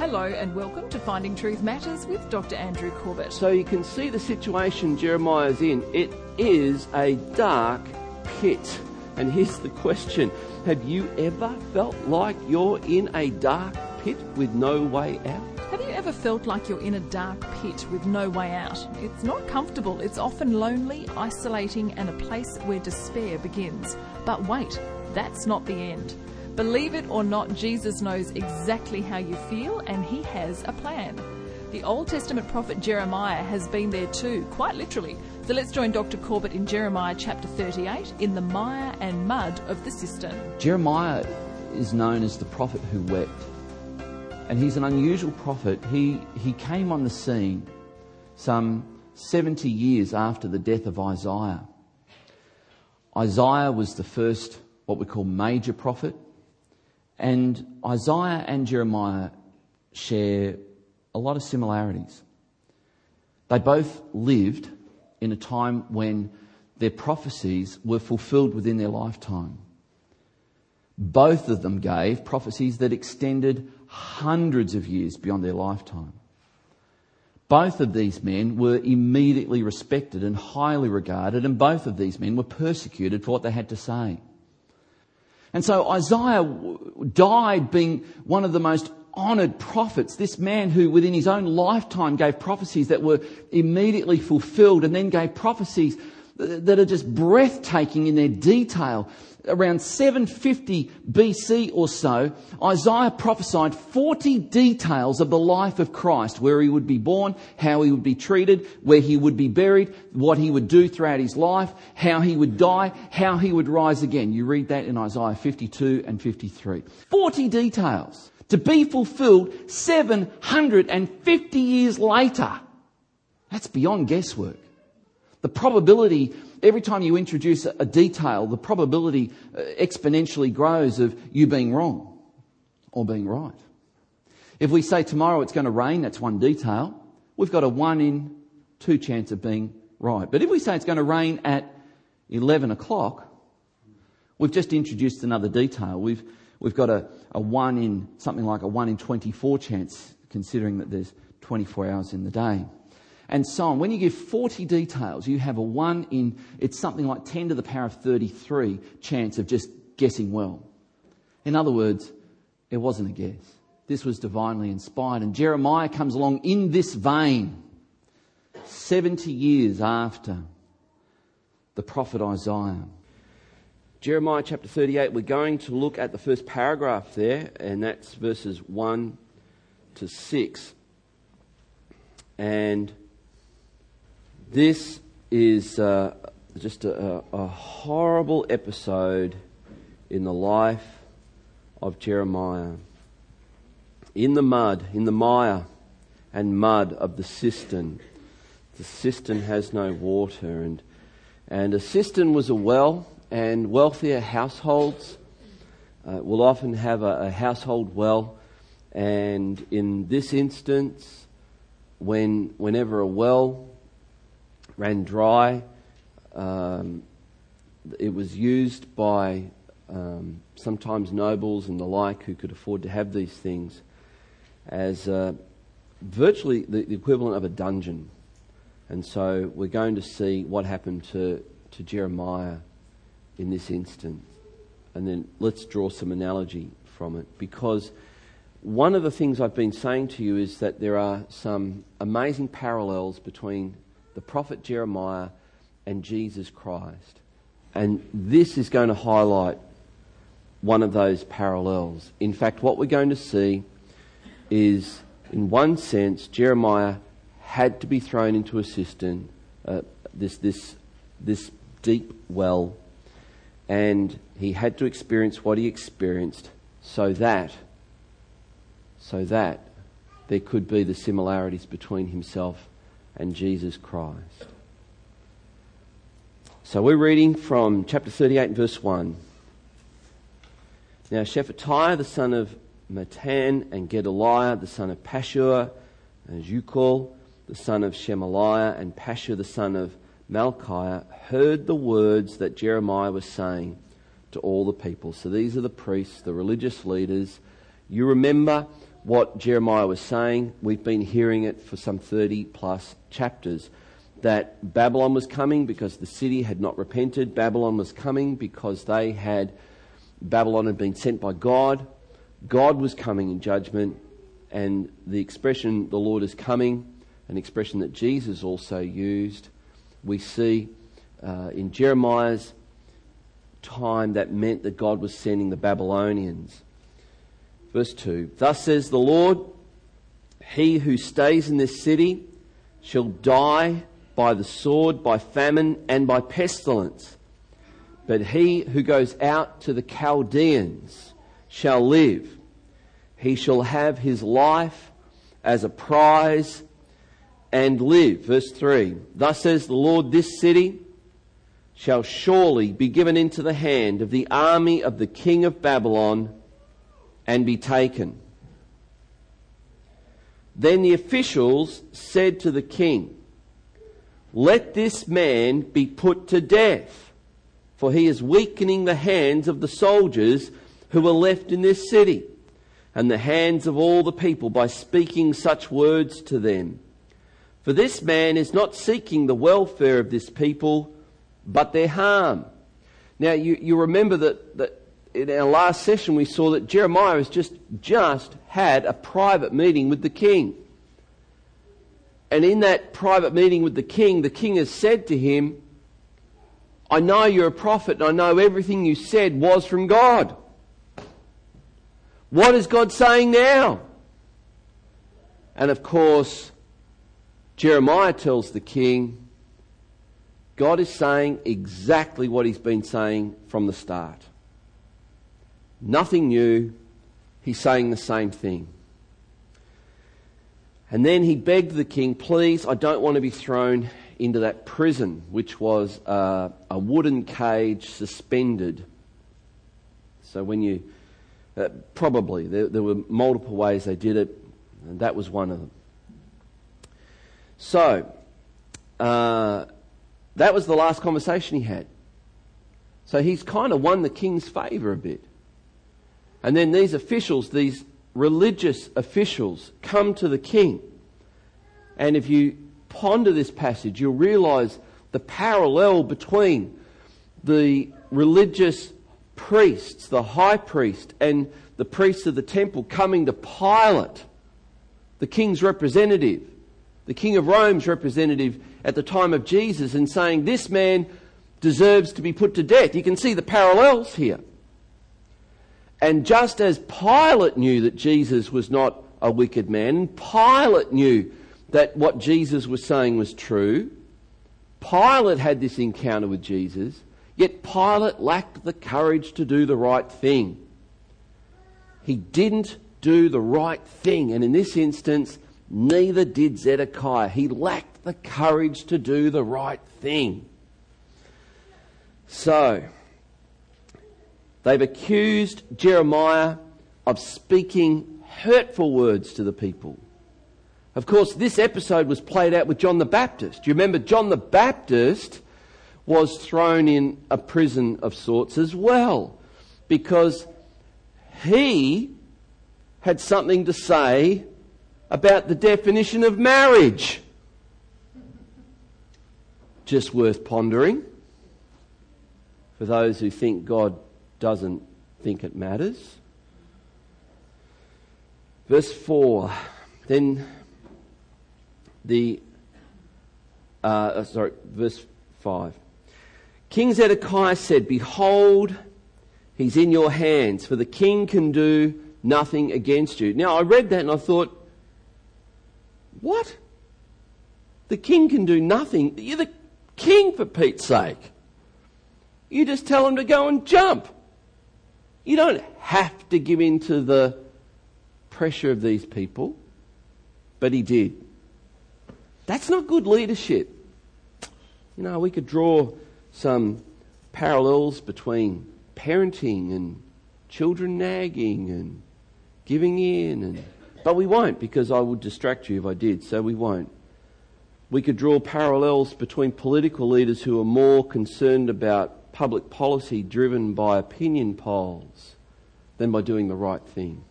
Hello and welcome to Finding Truth Matters with Dr. Andrew Corbett. So you can see the situation Jeremiah's in. It is a dark pit. And here's the question Have you ever felt like you're in a dark pit with no way out? Have you ever felt like you're in a dark pit with no way out? It's not comfortable, it's often lonely, isolating, and a place where despair begins. But wait, that's not the end. Believe it or not, Jesus knows exactly how you feel and he has a plan. The Old Testament prophet Jeremiah has been there too, quite literally. So let's join Dr. Corbett in Jeremiah chapter 38 in the mire and mud of the cistern. Jeremiah is known as the prophet who wept. And he's an unusual prophet. He, he came on the scene some 70 years after the death of Isaiah. Isaiah was the first, what we call major prophet. And Isaiah and Jeremiah share a lot of similarities. They both lived in a time when their prophecies were fulfilled within their lifetime. Both of them gave prophecies that extended hundreds of years beyond their lifetime. Both of these men were immediately respected and highly regarded, and both of these men were persecuted for what they had to say. And so Isaiah died being one of the most honoured prophets, this man who within his own lifetime gave prophecies that were immediately fulfilled and then gave prophecies that are just breathtaking in their detail around 750 BC or so, Isaiah prophesied 40 details of the life of Christ, where he would be born, how he would be treated, where he would be buried, what he would do throughout his life, how he would die, how he would rise again. You read that in Isaiah 52 and 53. 40 details to be fulfilled 750 years later. That's beyond guesswork. The probability every time you introduce a detail, the probability uh, exponentially grows of you being wrong or being right. If we say tomorrow it's going to rain, that's one detail. We've got a one in two chance of being right. But if we say it's going to rain at 11 o'clock, we've just introduced another detail. We've, we've got a, a one in, something like a one in 24 chance, considering that there's 24 hours in the day and so on. When you give 40 details, you have a 1 in, it's something like 10 to the power of 33 chance of just guessing well. In other words, it wasn't a guess. This was divinely inspired. And Jeremiah comes along in this vein, 70 years after the prophet Isaiah. Jeremiah chapter 38, we're going to look at the first paragraph there, and that's verses 1 to 6. And this is uh, just a, a horrible episode in the life of Jeremiah. In the mud, in the mire and mud of the cistern. The cistern has no water, and, and a cistern was a well, and wealthier households uh, will often have a, a household well. And in this instance, when, whenever a well ran dry. Um, it was used by um, sometimes nobles and the like who could afford to have these things as uh, virtually the, the, equivalent of a dungeon. And so we're going to see what happened to, to Jeremiah in this instance. And then let's draw some analogy from it because one of the things I've been saying to you is that there are some amazing parallels between the prophet Jeremiah and Jesus Christ. And this is going to highlight one of those parallels. In fact, what we're going to see is, in one sense, Jeremiah had to be thrown into a cistern, uh, this, this, this deep well, and he had to experience what he experienced so that, so that there could be the similarities between himself and Jesus Christ. So we're reading from chapter 38, verse 1. Now Shephatiah, the son of Mattan and Gedaliah, the son of Pashur, and Jucal, the son of Shemaliah, and Pashur, the son of Malchiah, heard the words that Jeremiah was saying to all the people. So these are the priests, the religious leaders. You remember what Jeremiah was saying. We've been hearing it for some 30 plus chapters that Babylon was coming because the city had not repented. Babylon was coming because they had, Babylon had been sent by God. God was coming in judgment. And the expression, the Lord is coming, an expression that Jesus also used, we see uh, in Jeremiah's time that meant that God was sending the Babylonians. Verse 2 Thus says the Lord, He who stays in this city shall die by the sword, by famine, and by pestilence. But he who goes out to the Chaldeans shall live. He shall have his life as a prize and live. Verse 3 Thus says the Lord, this city shall surely be given into the hand of the army of the king of Babylon and be taken. Then the officials said to the king, Let this man be put to death, for he is weakening the hands of the soldiers who are left in this city, and the hands of all the people by speaking such words to them. For this man is not seeking the welfare of this people, but their harm. Now, you, you remember that, that in our last session we saw that Jeremiah has just, just had a private meeting with the king. And in that private meeting with the king, the king has said to him, I know you're a prophet and I know everything you said was from God. What is God saying now? And of course, Jeremiah tells the king, God is saying exactly what he's been saying from the start. Nothing new. He's saying the same thing. And then he begged the king, please, I don't want to be thrown into that prison, which was uh, a wooden cage suspended. So when you, uh, probably, there, there were multiple ways they did it, and that was one of them. So, uh, that was the last conversation he had. So he's kind of won the king's favour a bit. And then these officials, these religious officials, come to the king. And if you ponder this passage, you'll realize the parallel between the religious priests, the high priest, and the priests of the temple coming to Pilate, the king's representative, the king of Rome's representative at the time of Jesus, and saying, This man deserves to be put to death. You can see the parallels here. And just as Pilate knew that Jesus was not a wicked man, Pilate knew that what Jesus was saying was true. Pilate had this encounter with Jesus, yet Pilate lacked the courage to do the right thing. He didn't do the right thing, and in this instance, neither did Zedekiah. He lacked the courage to do the right thing. So, They've accused Jeremiah of speaking hurtful words to the people. Of course, this episode was played out with John the Baptist. You remember John the Baptist was thrown in a prison of sorts as well because he had something to say about the definition of marriage. Just worth pondering for those who think God doesn't think it matters. Verse 4 then the, uh, uh, sorry, verse 5. King Zedekiah said, Behold, he's in your hands, for the king can do nothing against you. Now, I read that and I thought, what? The king can do nothing. You're the king, for Pete's sake. You just tell him to go and jump. You don't have to give in to the pressure of these people, but he did. That's not good leadership. You know, we could draw some parallels between parenting and children nagging and giving in and but we won't because I would distract you if I did, so we won't. We could draw parallels between political leaders who are more concerned about public policy driven by opinion polls than by doing the right thing.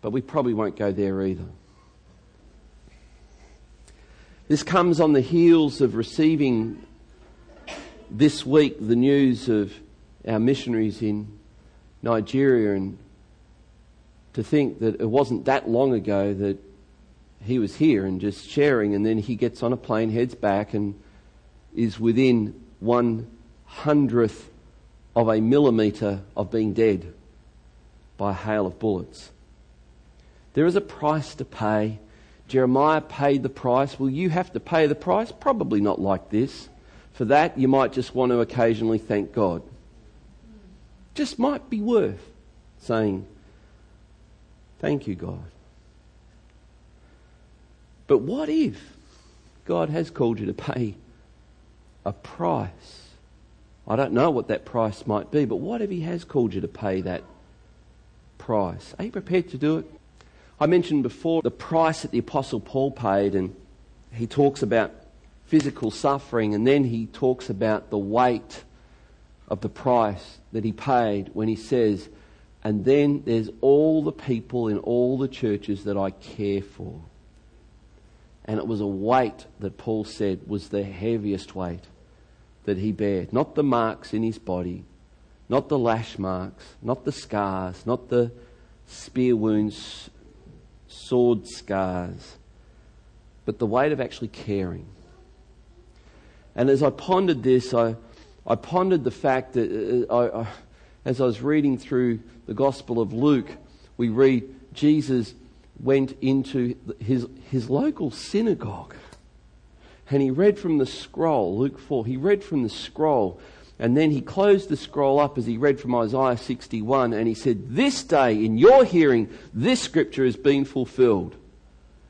But we probably won't go there either. This comes on the heels of receiving this week the news of our missionaries in Nigeria and to think that it wasn't that long ago that he was here and just sharing and then he gets on a plane, heads back and is within one hundredth of a millimetre of being dead by a hail of bullets. There is a price to pay. Jeremiah paid the price. Will you have to pay the price? Probably not like this. For that, you might just want to occasionally thank God. Just might be worth saying, Thank you, God. But what if God has called you to pay a price? I don't know what that price might be, but what if He has called you to pay that price? Are you prepared to do it? I mentioned before the price that the Apostle Paul paid, and he talks about physical suffering, and then he talks about the weight of the price that he paid when he says, and then there's all the people in all the churches that I care for. And it was a weight that Paul said was the heaviest weight that he bared. Not the marks in his body, not the lash marks, not the scars, not the spear wounds, sword scars, but the weight of actually caring. And as I pondered this, I, I pondered the fact that uh, I, I, as I was reading through the Gospel of Luke, we read Jesus went into his, his local synagogue and he read from the scroll, Luke 4. He read from the scroll and then he closed the scroll up as he read from Isaiah 61 and he said, This day in your hearing, this scripture has been fulfilled.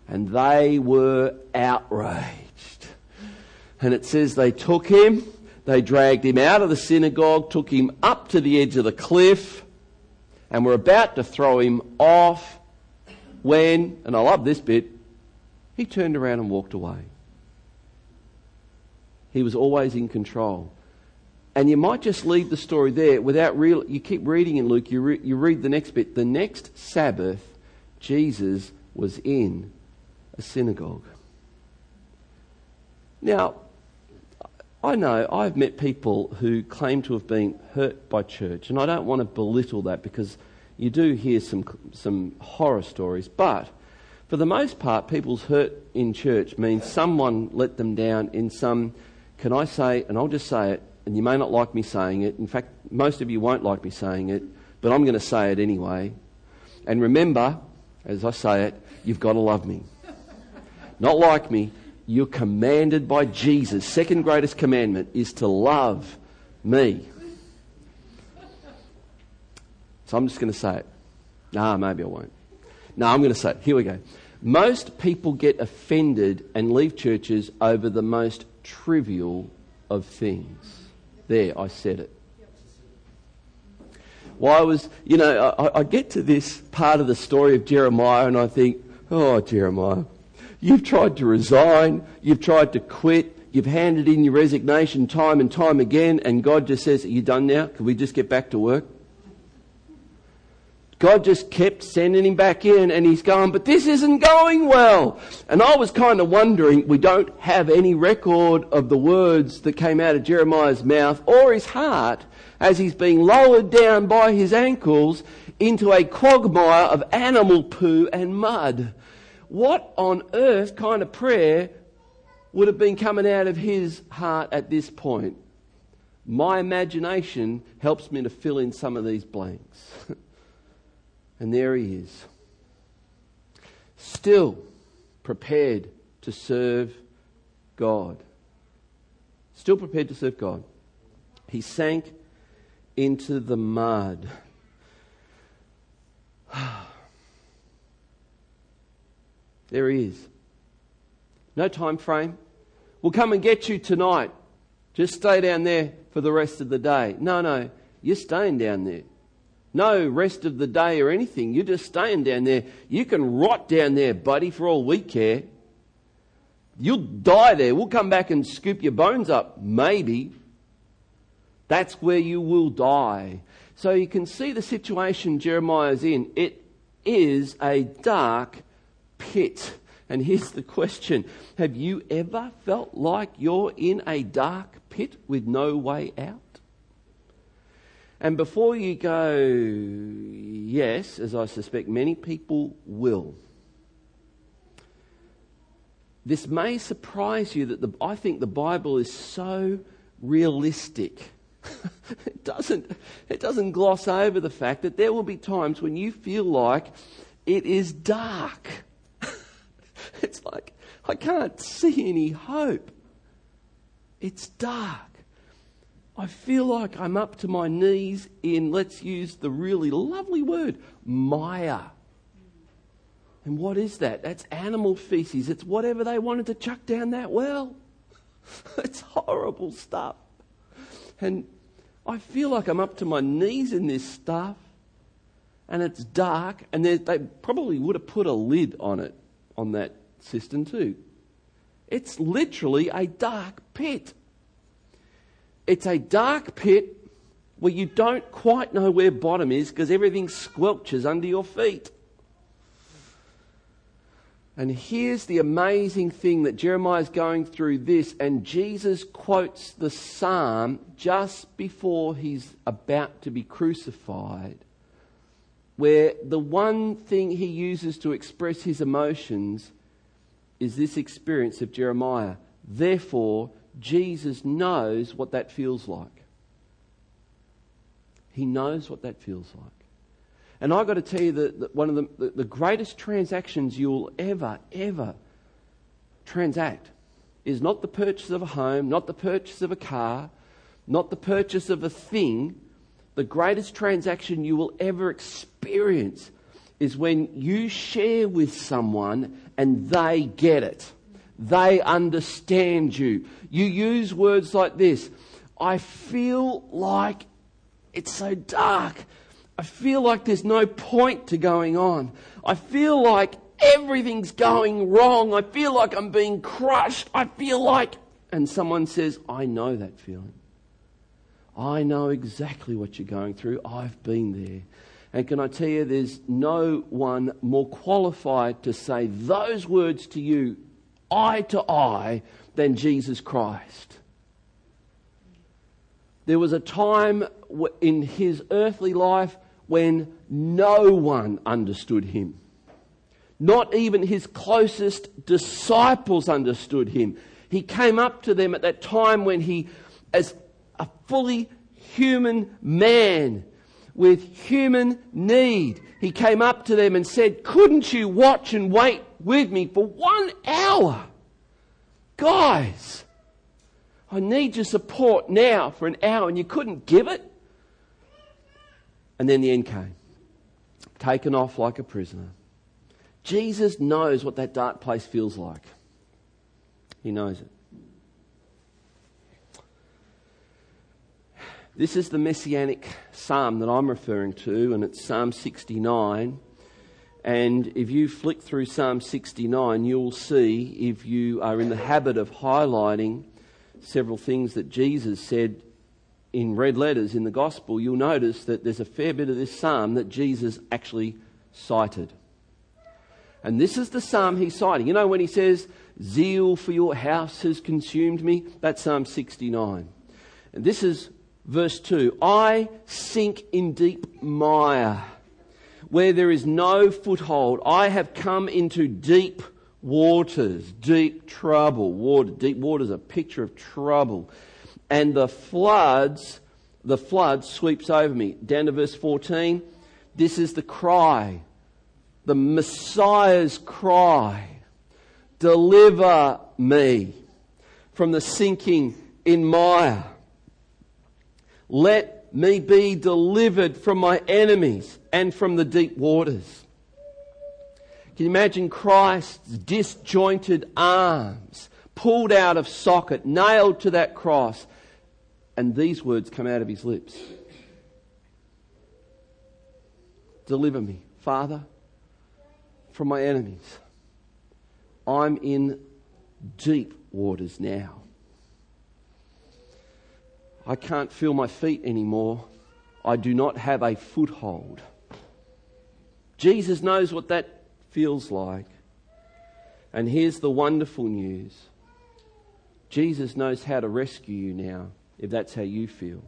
And they were outraged. And it says they took him, they dragged him out of the synagogue, took him up to the edge of the cliff, and were about to throw him off when, and I love this bit, he turned around and walked away. He was always in control. And you might just leave the story there without real. You keep reading in Luke, you, re, you read the next bit. The next Sabbath, Jesus was in a synagogue. Now, I know I've met people who claim to have been hurt by church, and I don't want to belittle that because you do hear some, some horror stories, but for the most part, people's hurt in church means someone let them down in some, can I say, and I'll just say it, and you may not like me saying it. In fact, most of you won't like me saying it, but I'm going to say it anyway. And remember, as I say it, you've got to love me. Not like me, you're commanded by Jesus. Second greatest commandment is to love me. So I'm just going to say it. Nah, maybe I won't. No, I'm going to say it. Here we go. Most people get offended and leave churches over the most trivial of things. There, I said it. Well, I was, you know, I, I get to this part of the story of Jeremiah and I think, oh, Jeremiah, you've tried to resign, you've tried to quit, you've handed in your resignation time and time again, and God just says, Are you done now? Can we just get back to work? God just kept sending him back in and he's going, but this isn't going well. And I was kind of wondering, we don't have any record of the words that came out of Jeremiah's mouth or his heart as he's being lowered down by his ankles into a quagmire of animal poo and mud. What on earth kind of prayer would have been coming out of his heart at this point? My imagination helps me to fill in some of these blanks. And there he is. Still prepared to serve God. Still prepared to serve God. He sank into the mud. there he is. No time frame. We'll come and get you tonight. Just stay down there for the rest of the day. No, no, you're staying down there no rest of the day or anything. You're just staying down there. You can rot down there, buddy, for all we care. You'll die there. We'll come back and scoop your bones up, maybe. That's where you will die. So you can see the situation Jeremiah's in. It, is a dark pit. And here's the question Have you ever felt like you're in a dark pit with no way out? And before you go, yes, as I suspect many people will, this may surprise you that the, I think the Bible is so realistic. it, doesn't, it doesn't gloss over the fact that there will be times when you feel like it is dark. it's like, I can't see any hope. It's dark. I feel like I'm up to my knees in, let's use the really lovely word, mire. And what is that? That's animal feces. It's whatever they wanted to chuck down that well. it's horrible stuff. And I feel like I'm up to my knees in this stuff. And it's dark. And they probably would have put a lid on it, on that cistern too. It's literally a dark pit. It's a dark pit where you don't quite know where bottom is because everything squelches under your feet. And here's the amazing thing that Jeremiah is going through this, and Jesus quotes the psalm just before he's about to be crucified, where the one thing he uses to express his emotions is this experience of Jeremiah. Therefore, Jesus knows what that feels like. He knows what that feels like. And I've got to tell you that, one of the, the, the greatest transactions you'll ever, ever transact is not the purchase of a home, not the purchase of a car, not the purchase of a thing. The greatest transaction you will ever experience is when you share with someone and they get it. They understand you. You use words like this I feel like it's so dark I feel like there's no point to going on. I feel like everything's going wrong. I feel like I'm being crushed. I feel like. And someone says, I know that feeling. I know exactly what you're going through. I've been there. And can I tell you, there's no one more qualified to say those words to you, eye to eye, than Jesus Christ. There was a time in his earthly life when no one understood him. Not even his closest disciples understood him. He came up to them at that time when he, as a fully human man with human need, he came up to them and said, Couldn't you watch and wait with me for one hour? Guys, I need your support now for an hour, and you couldn't give it? And then the end came. Taken off like a prisoner. Jesus knows what that dark place feels like. He knows it. This is the messianic psalm that I'm referring to, and it's Psalm 69. And if you flick through Psalm 69, you'll see, if you are in the habit of highlighting several things that Jesus said in red letters in the gospel, you'll notice that there's a fair bit of this psalm that Jesus actually cited. And this is the psalm he's citing. You know, when he says, Zeal for your house has consumed me, that's Psalm 69. And this is verse 2 I sink in deep mire where there is no foothold. I have come into deep waters, deep trouble. Water, deep water is a picture of trouble and the floods, the flood sweeps over me. Down to verse 14. This is the cry, the Messiah's cry. Deliver me from the sinking in mire. Let me be delivered from my enemies and from the deep waters. Can you imagine Christ's disjointed arms pulled out of socket, nailed to that cross, and these words come out of his lips Deliver me, Father, from my enemies. I'm in deep waters now. I can't feel my feet anymore. I do not have a foothold. Jesus knows what that feels like. And here's the wonderful news Jesus knows how to rescue you now, if that's how you feel.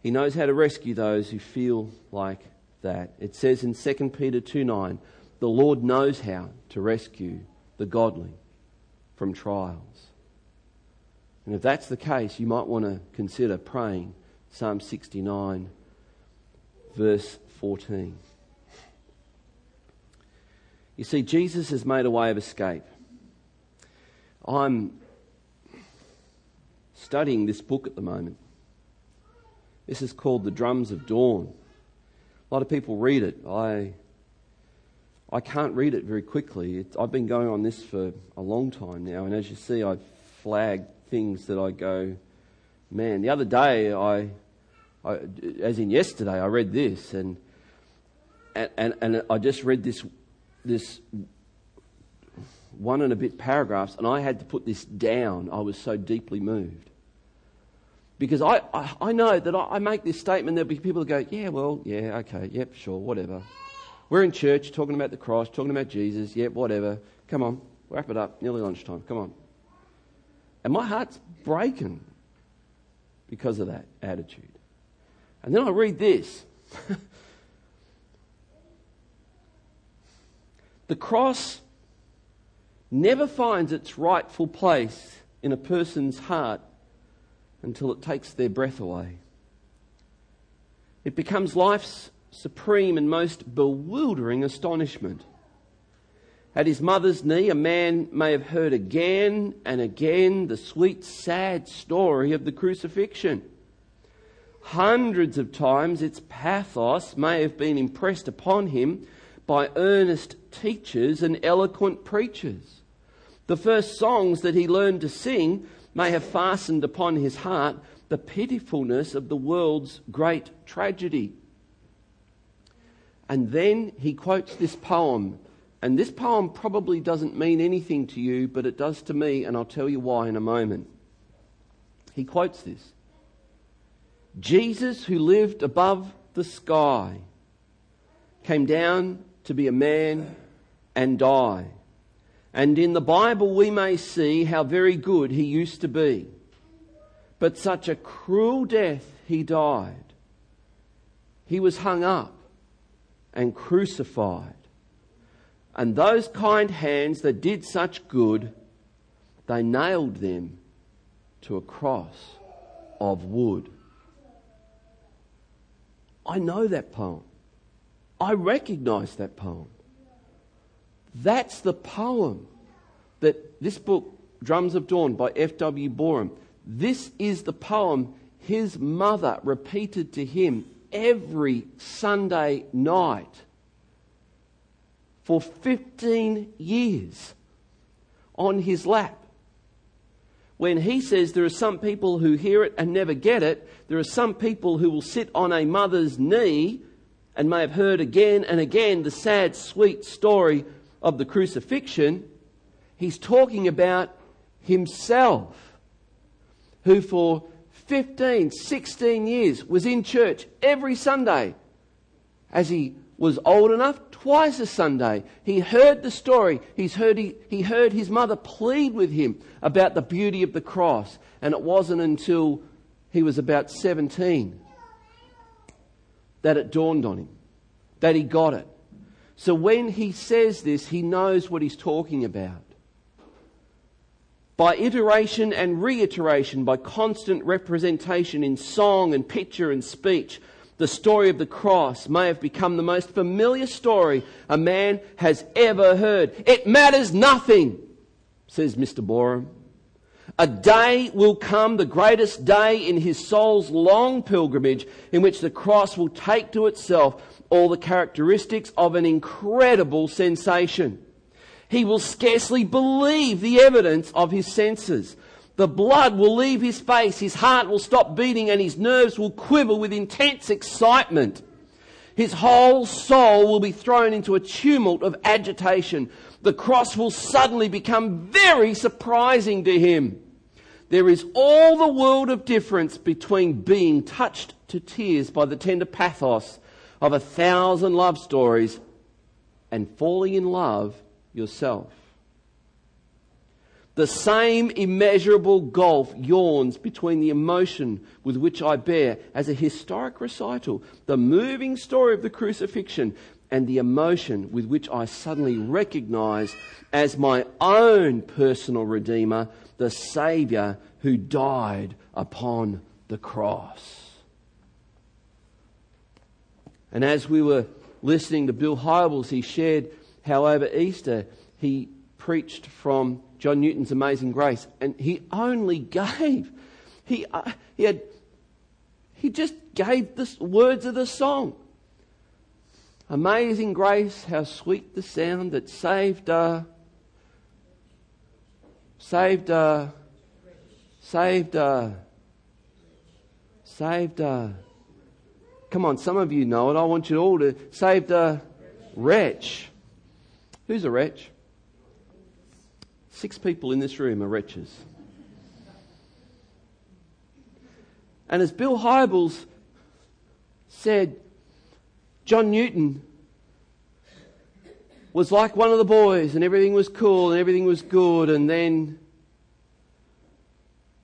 He knows how to rescue those who feel like that. It says in 2 Peter 2 9, the Lord knows how to rescue the godly from trials. And if that's the case, you might want to consider praying Psalm 69, verse 14. You see, Jesus has made a way of escape. I'm studying this book at the moment. This is called The Drums of Dawn. A lot of people read it. I, I can't read it very quickly. I've been going on this for a long time now, and as you see, I've flagged things that I go, man. The other day, I, I as in yesterday, I read this, and, and, and, I just read this, this one and a bit paragraphs, and I had to put this down. I was so deeply moved. Because I, I, I know that I, I, make this statement, there'll be people go, yeah, well, yeah, okay, yep, sure, whatever. We're in church talking about the cross, talking about Jesus, yep, whatever. Come on, wrap it up, nearly lunchtime, come on. And my heart's breaking because of that attitude. And then I read this. the cross never finds its rightful place in a person's heart until it takes their breath away. It becomes life's supreme and most bewildering astonishment. At his mother's knee, a man may have heard again and again the sweet, sad story of the crucifixion. Hundreds of times its pathos may have been impressed upon him by earnest teachers and eloquent preachers. The first songs that he learned to sing may have fastened upon his heart the pitifulness of the world's great tragedy. And then he quotes this poem. And this poem probably doesn't mean anything to you, but it does to me, and I'll tell you why in a moment. He quotes this Jesus, who lived above the sky, came down to be a man and die and in the Bible, we may see how very good he used to be. But such a cruel death he died. He was hung up and crucified. And those kind hands that did such good, they nailed them to a cross of wood. I know that poem. I recognize that poem. That's the poem that this book, Drums of Dawn by F.W. Boreham, this is the poem his mother repeated to him every Sunday night for 15 years on his lap. When he says there are some people who hear it and never get it, there are some people who will sit on a mother's knee and may have heard again and again the sad, sweet story of the crucifixion, he's talking about himself, who for 15, 16 years was in church every Sunday. As he was old enough, twice a Sunday, he heard the story. He's heard, he, he heard his mother plead with him about the beauty of the cross. And it wasn't until he was about 17 that it dawned on him, that he got it. So when he says this, he knows what he's talking about. By iteration and reiteration, by constant representation in song and picture and speech, the story of the cross may have become the most familiar story a man has ever heard. It matters nothing, says Mr. Boreham. A day will come, the greatest day in his soul's long pilgrimage, in which the cross will take to itself all the characteristics of an incredible sensation. He will scarcely believe the evidence of his senses. The blood will leave his face, his heart will stop beating, and his nerves will quiver with intense excitement. His whole soul will be thrown into a tumult of agitation. The cross will suddenly become very surprising to him. There is all the world of difference between being touched to tears by the tender pathos of a thousand love stories and falling in love yourself. The same immeasurable gulf yawns between the emotion with which I bear as a historic recital the moving story of the crucifixion and the emotion with which I suddenly recognize as my own personal Redeemer the Saviour who died upon the cross. And as we were listening to Bill Hybels, he shared how over Easter he preached from John Newton's Amazing Grace, and he only gave, he, uh, he had, he just gave the words of the song. Amazing grace, how sweet the sound that saved, uh, saved, uh, saved, uh, saved, uh, come on, some of you know it. I want you all to saved a wretch. Who's a wretch? Six people in this room are wretches. And as Bill Hybels said, John Newton was like one of the boys, and everything was cool and everything was good, and then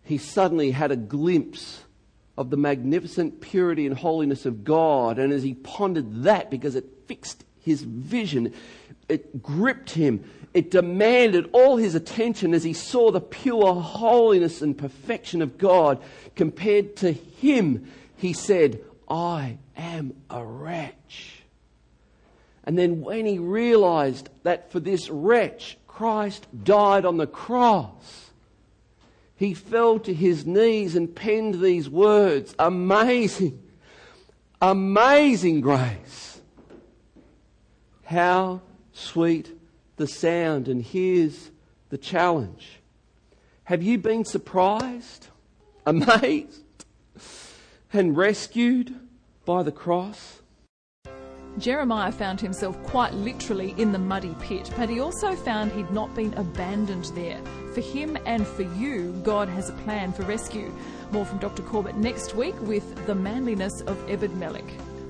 he suddenly had a glimpse of the magnificent purity and holiness of God. And as he pondered that, because it fixed his vision, it gripped him, it demanded all his attention as he saw the pure holiness and perfection of God. Compared to him, he said, I am a wretch. And then when he realized that for this wretch, Christ died on the cross, he fell to his knees and penned these words Amazing, amazing grace. How sweet the sound. And here's the challenge Have you been surprised, amazed, and rescued by the cross? Jeremiah found himself quite literally in the muddy pit, but he also found he'd not been abandoned there. For him and for you, God has a plan for rescue. More from Dr. Corbett next week with The Manliness of Ebed Melech.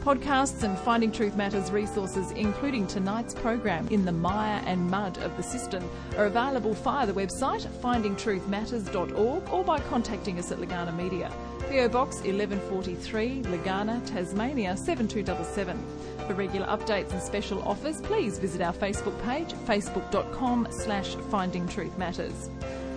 Podcasts and Finding Truth Matters resources, including tonight's program in the mire and mud of the cistern, are available via the website findingtruthmatters.org or by contacting us at Legana Media. PO Box 1143, Legana, Tasmania 7277. For regular updates and special offers, please visit our Facebook page, facebook.com slash findingtruthmatters.